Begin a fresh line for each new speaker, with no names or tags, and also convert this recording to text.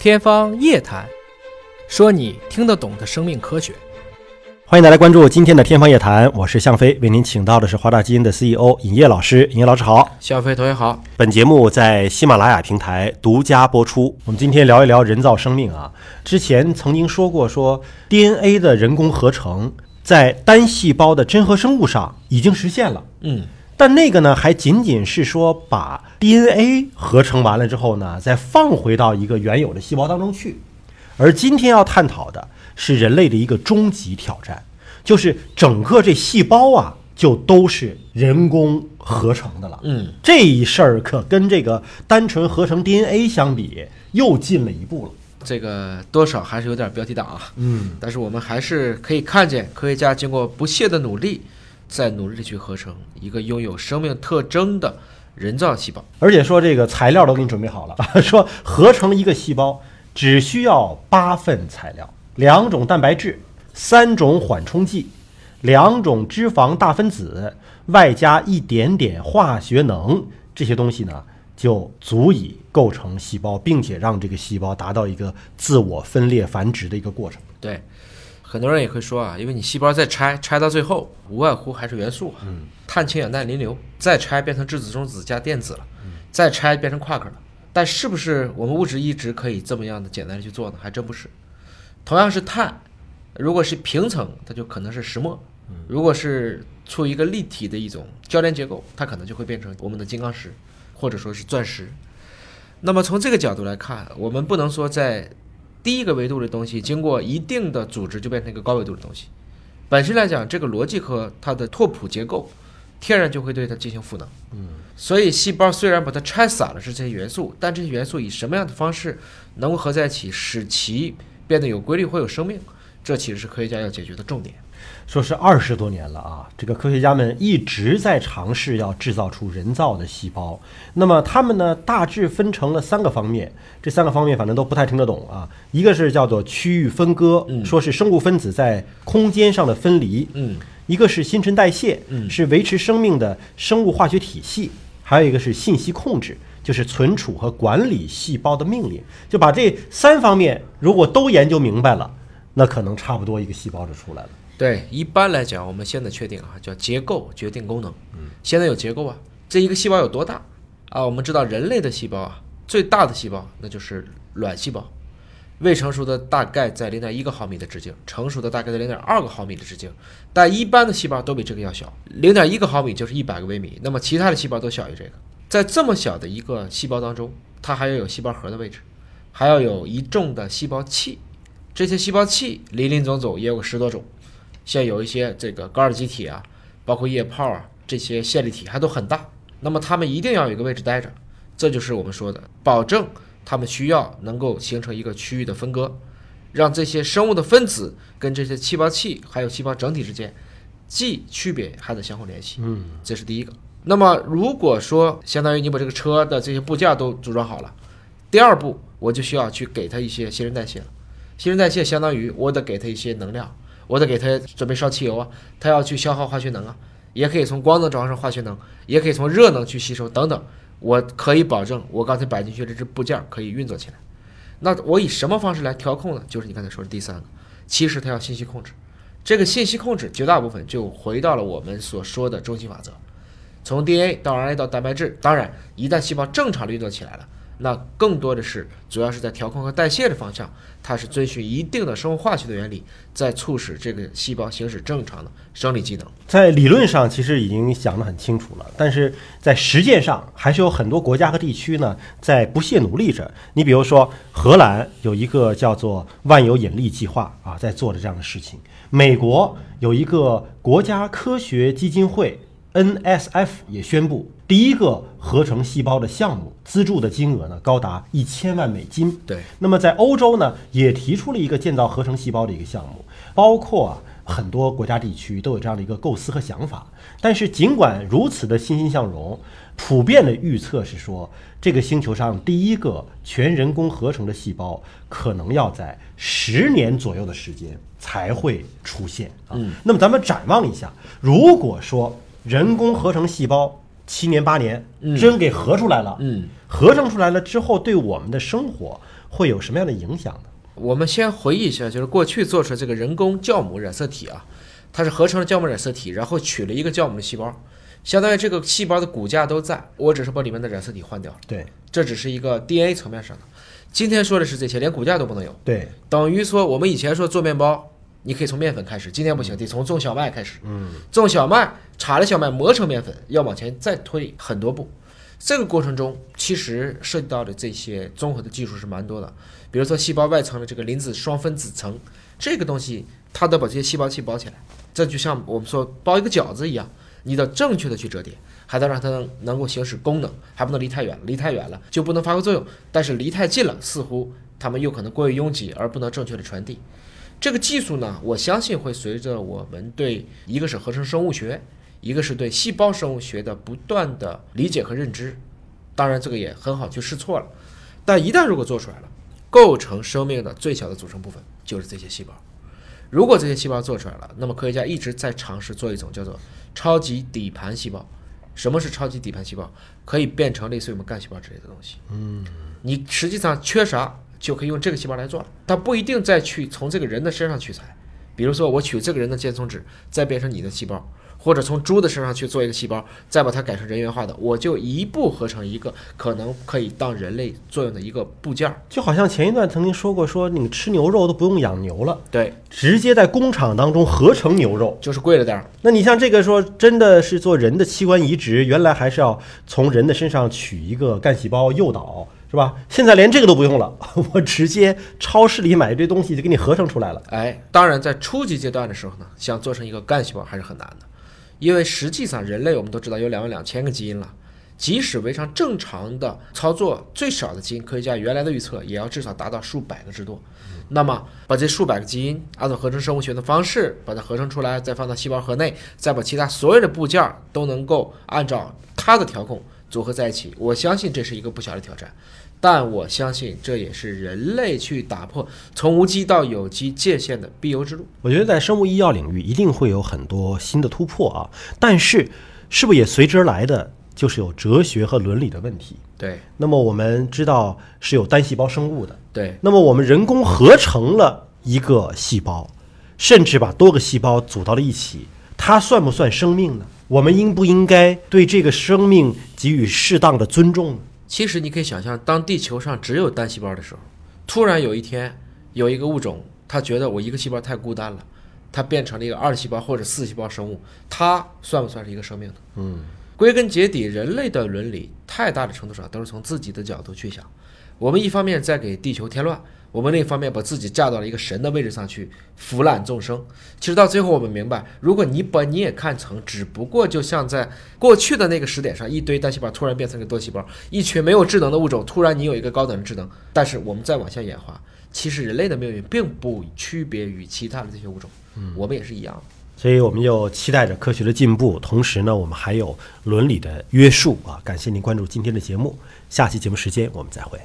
天方夜谭，说你听得懂的生命科学。
欢迎大家关注今天的天方夜谭，我是向飞，为您请到的是华大基因的 CEO 尹烨老师。尹烨老师好，
向飞同学好。
本节目在喜马拉雅平台独家播出。我们今天聊一聊人造生命啊。之前曾经说过，说 DNA 的人工合成在单细胞的真核生物上已经实现了。
嗯，
但那个呢，还仅仅是说把 DNA 合成完了之后呢，再放回到一个原有的细胞当中去。而今天要探讨的是人类的一个终极挑战，就是整个这细胞啊，就都是人工合成的了。
嗯，
这一事儿可跟这个单纯合成 DNA 相比，又进了一步了。
这个多少还是有点标题党啊。
嗯，
但是我们还是可以看见，科学家经过不懈的努力，在努力地去合成一个拥有生命特征的人造细胞。
而且说这个材料都给你准备好了，说合成一个细胞只需要八份材料，两种蛋白质，三种缓冲剂，两种脂肪大分子，外加一点点化学能，这些东西呢就足以构成细胞，并且让这个细胞达到一个自我分裂繁殖的一个过程。
对，很多人也会说啊，因为你细胞再拆，拆到最后无外乎还是元素，嗯，碳、氢、氧、氮、磷、硫，再拆变成质子、中子加电子了，再拆变成夸克了。但是不是我们物质一直可以这么样的简单的去做呢？还真不是。同样是碳，如果是平层，它就可能是石墨；如果是处于一个立体的一种交联结构，它可能就会变成我们的金刚石，或者说是钻石。那么从这个角度来看，我们不能说在低一个维度的东西经过一定的组织就变成一个高维度的东西。本身来讲，这个逻辑和它的拓扑结构，天然就会对它进行赋能。嗯，所以细胞虽然把它拆散了是这些元素，但这些元素以什么样的方式能够合在一起，使其变得有规律或有生命，这其实是科学家要解决的重点。
说是二十多年了啊，这个科学家们一直在尝试要制造出人造的细胞。那么他们呢，大致分成了三个方面，这三个方面反正都不太听得懂啊。一个是叫做区域分割，说是生物分子在空间上的分离；
嗯，
一个是新陈代谢，
嗯
是维持生命的生物化学体系；还有一个是信息控制，就是存储和管理细胞的命令。就把这三方面如果都研究明白了，那可能差不多一个细胞就出来了。
对，一般来讲，我们现在确定啊，叫结构决定功能。嗯，现在有结构啊，这一个细胞有多大啊？我们知道人类的细胞啊，最大的细胞那就是卵细胞，未成熟的大概在零点一个毫米的直径，成熟的大概在零点二个毫米的直径，但一般的细胞都比这个要小，零点一个毫米就是一百个微米，那么其他的细胞都小于这个。在这么小的一个细胞当中，它还要有细胞核的位置，还要有一众的细胞器，这些细胞器林林总总也有十多种。像有一些这个高尔基体啊，包括液泡啊，这些线粒体还都很大。那么它们一定要有一个位置待着，这就是我们说的，保证它们需要能够形成一个区域的分割，让这些生物的分子跟这些细胞器还有细胞整体之间既区别还得相互联系。
嗯，
这是第一个。那么如果说相当于你把这个车的这些部件都组装好了，第二步我就需要去给它一些新陈代谢了。新陈代谢相当于我得给它一些能量。我得给它准备烧汽油啊，它要去消耗化学能啊，也可以从光能转化成化学能，也可以从热能去吸收等等。我可以保证我刚才摆进去的这支部件可以运作起来。那我以什么方式来调控呢？就是你刚才说的第三个，其实它要信息控制。这个信息控制绝大部分就回到了我们所说的中心法则，从 DNA 到 RNA 到蛋白质。当然，一旦细胞正常的运作起来了。那更多的是，主要是在调控和代谢的方向，它是遵循一定的生物化学的原理，在促使这个细胞行使正常的生理机能。
在理论上其实已经想得很清楚了，但是在实践上还是有很多国家和地区呢在不懈努力着。你比如说，荷兰有一个叫做“万有引力计划”啊，在做着这样的事情；美国有一个国家科学基金会 NSF 也宣布。第一个合成细胞的项目资助的金额呢，高达一千万美金。
对，
那么在欧洲呢，也提出了一个建造合成细胞的一个项目，包括啊很多国家地区都有这样的一个构思和想法。但是尽管如此的欣欣向荣，普遍的预测是说，这个星球上第一个全人工合成的细胞可能要在十年左右的时间才会出现啊。那么咱们展望一下，如果说人工合成细胞七年八年，真给合出来了。
嗯，
合成出来了之后，对我们的生活会有什么样的影响呢？
我们先回忆一下，就是过去做出来这个人工酵母染色体啊，它是合成了酵母染色体，然后取了一个酵母的细胞，相当于这个细胞的骨架都在，我只是把里面的染色体换掉了，
对
这只是一个 DNA 层面上的。今天说的是这些，连骨架都不能有，
对，
等于说我们以前说做面包，你可以从面粉开始，今天不行，得从种小麦开始。
嗯，
种小麦，插了小麦磨成面粉，要往前再推很多步。这个过程中，其实涉及到的这些综合的技术是蛮多的，比如说细胞外层的这个磷脂双分子层，这个东西它得把这些细胞器包起来，这就像我们说包一个饺子一样，你得正确的去折叠，还得让它能能够行使功能，还不能离太远了，离太远了就不能发挥作用，但是离太近了，似乎它们又可能过于拥挤而不能正确的传递。这个技术呢，我相信会随着我们对一个是合成生物学，一个是对细胞生物学的不断的理解和认知，当然这个也很好去试错了。但一旦如果做出来了，构成生命的最小的组成部分就是这些细胞。如果这些细胞做出来了，那么科学家一直在尝试做一种叫做超级底盘细胞。什么是超级底盘细胞？可以变成类似于我们干细胞之类的东西。嗯，你实际上缺啥就可以用这个细胞来做了，它不一定再去从这个人的身上取材。比如说，我取这个人的间松脂，再变成你的细胞，或者从猪的身上去做一个细胞，再把它改成人源化的，我就一步合成一个可能可以当人类作用的一个部件儿。
就好像前一段曾经说过，说你吃牛肉都不用养牛了，
对，
直接在工厂当中合成牛肉。
就是贵了点儿。
那你像这个说真的是做人的器官移植，原来还是要从人的身上取一个干细胞诱导，是吧？现在连这个都不用了，我直接超市里买一堆东西就给你合成出来了。
哎，当然，在初级阶段的时候呢，想做成一个干细胞还是很难的，因为实际上人类我们都知道有两万两千个基因了，即使非常正常的操作，最少的基因，科学家原来的预测也要至少达到数百个之多。那么，把这数百个基因按照合成生物学的方式把它合成出来，再放到细胞核内，再把其他所有的部件都能够按照它的调控组合在一起，我相信这是一个不小的挑战。但我相信这也是人类去打破从无机到有机界限的必由之路。
我觉得在生物医药领域一定会有很多新的突破啊，但是是不是也随之而来的就是有哲学和伦理的问题？
对
那么我们知道是有单细胞生物的，
对，
那么我们人工合成了一个细胞，甚至把多个细胞组到了一起，它算不算生命呢？我们应不应该对这个生命给予适当的尊重呢？
其实你可以想象，当地球上只有单细胞的时候，突然有一天有一个物种，它觉得我一个细胞太孤单了，它变成了一个二细胞或者四细胞生物，它算不算是一个生命呢？
嗯，
归根结底，人类的伦理太大的程度上都是从自己的角度去想。我们一方面在给地球添乱，我们另一方面把自己架到了一个神的位置上去腐烂众生。其实到最后，我们明白，如果你把你也看成只不过就像在过去的那个时点上，一堆单细胞突然变成一个多细胞，一群没有智能的物种突然你有一个高等的智能，但是我们再往下演化，其实人类的命运并不区别于其他的这些物种，我们也是一样的。
所以我们就期待着科学的进步，同时呢，我们还有伦理的约束啊。感谢您关注今天的节目，下期节目时间我们再会。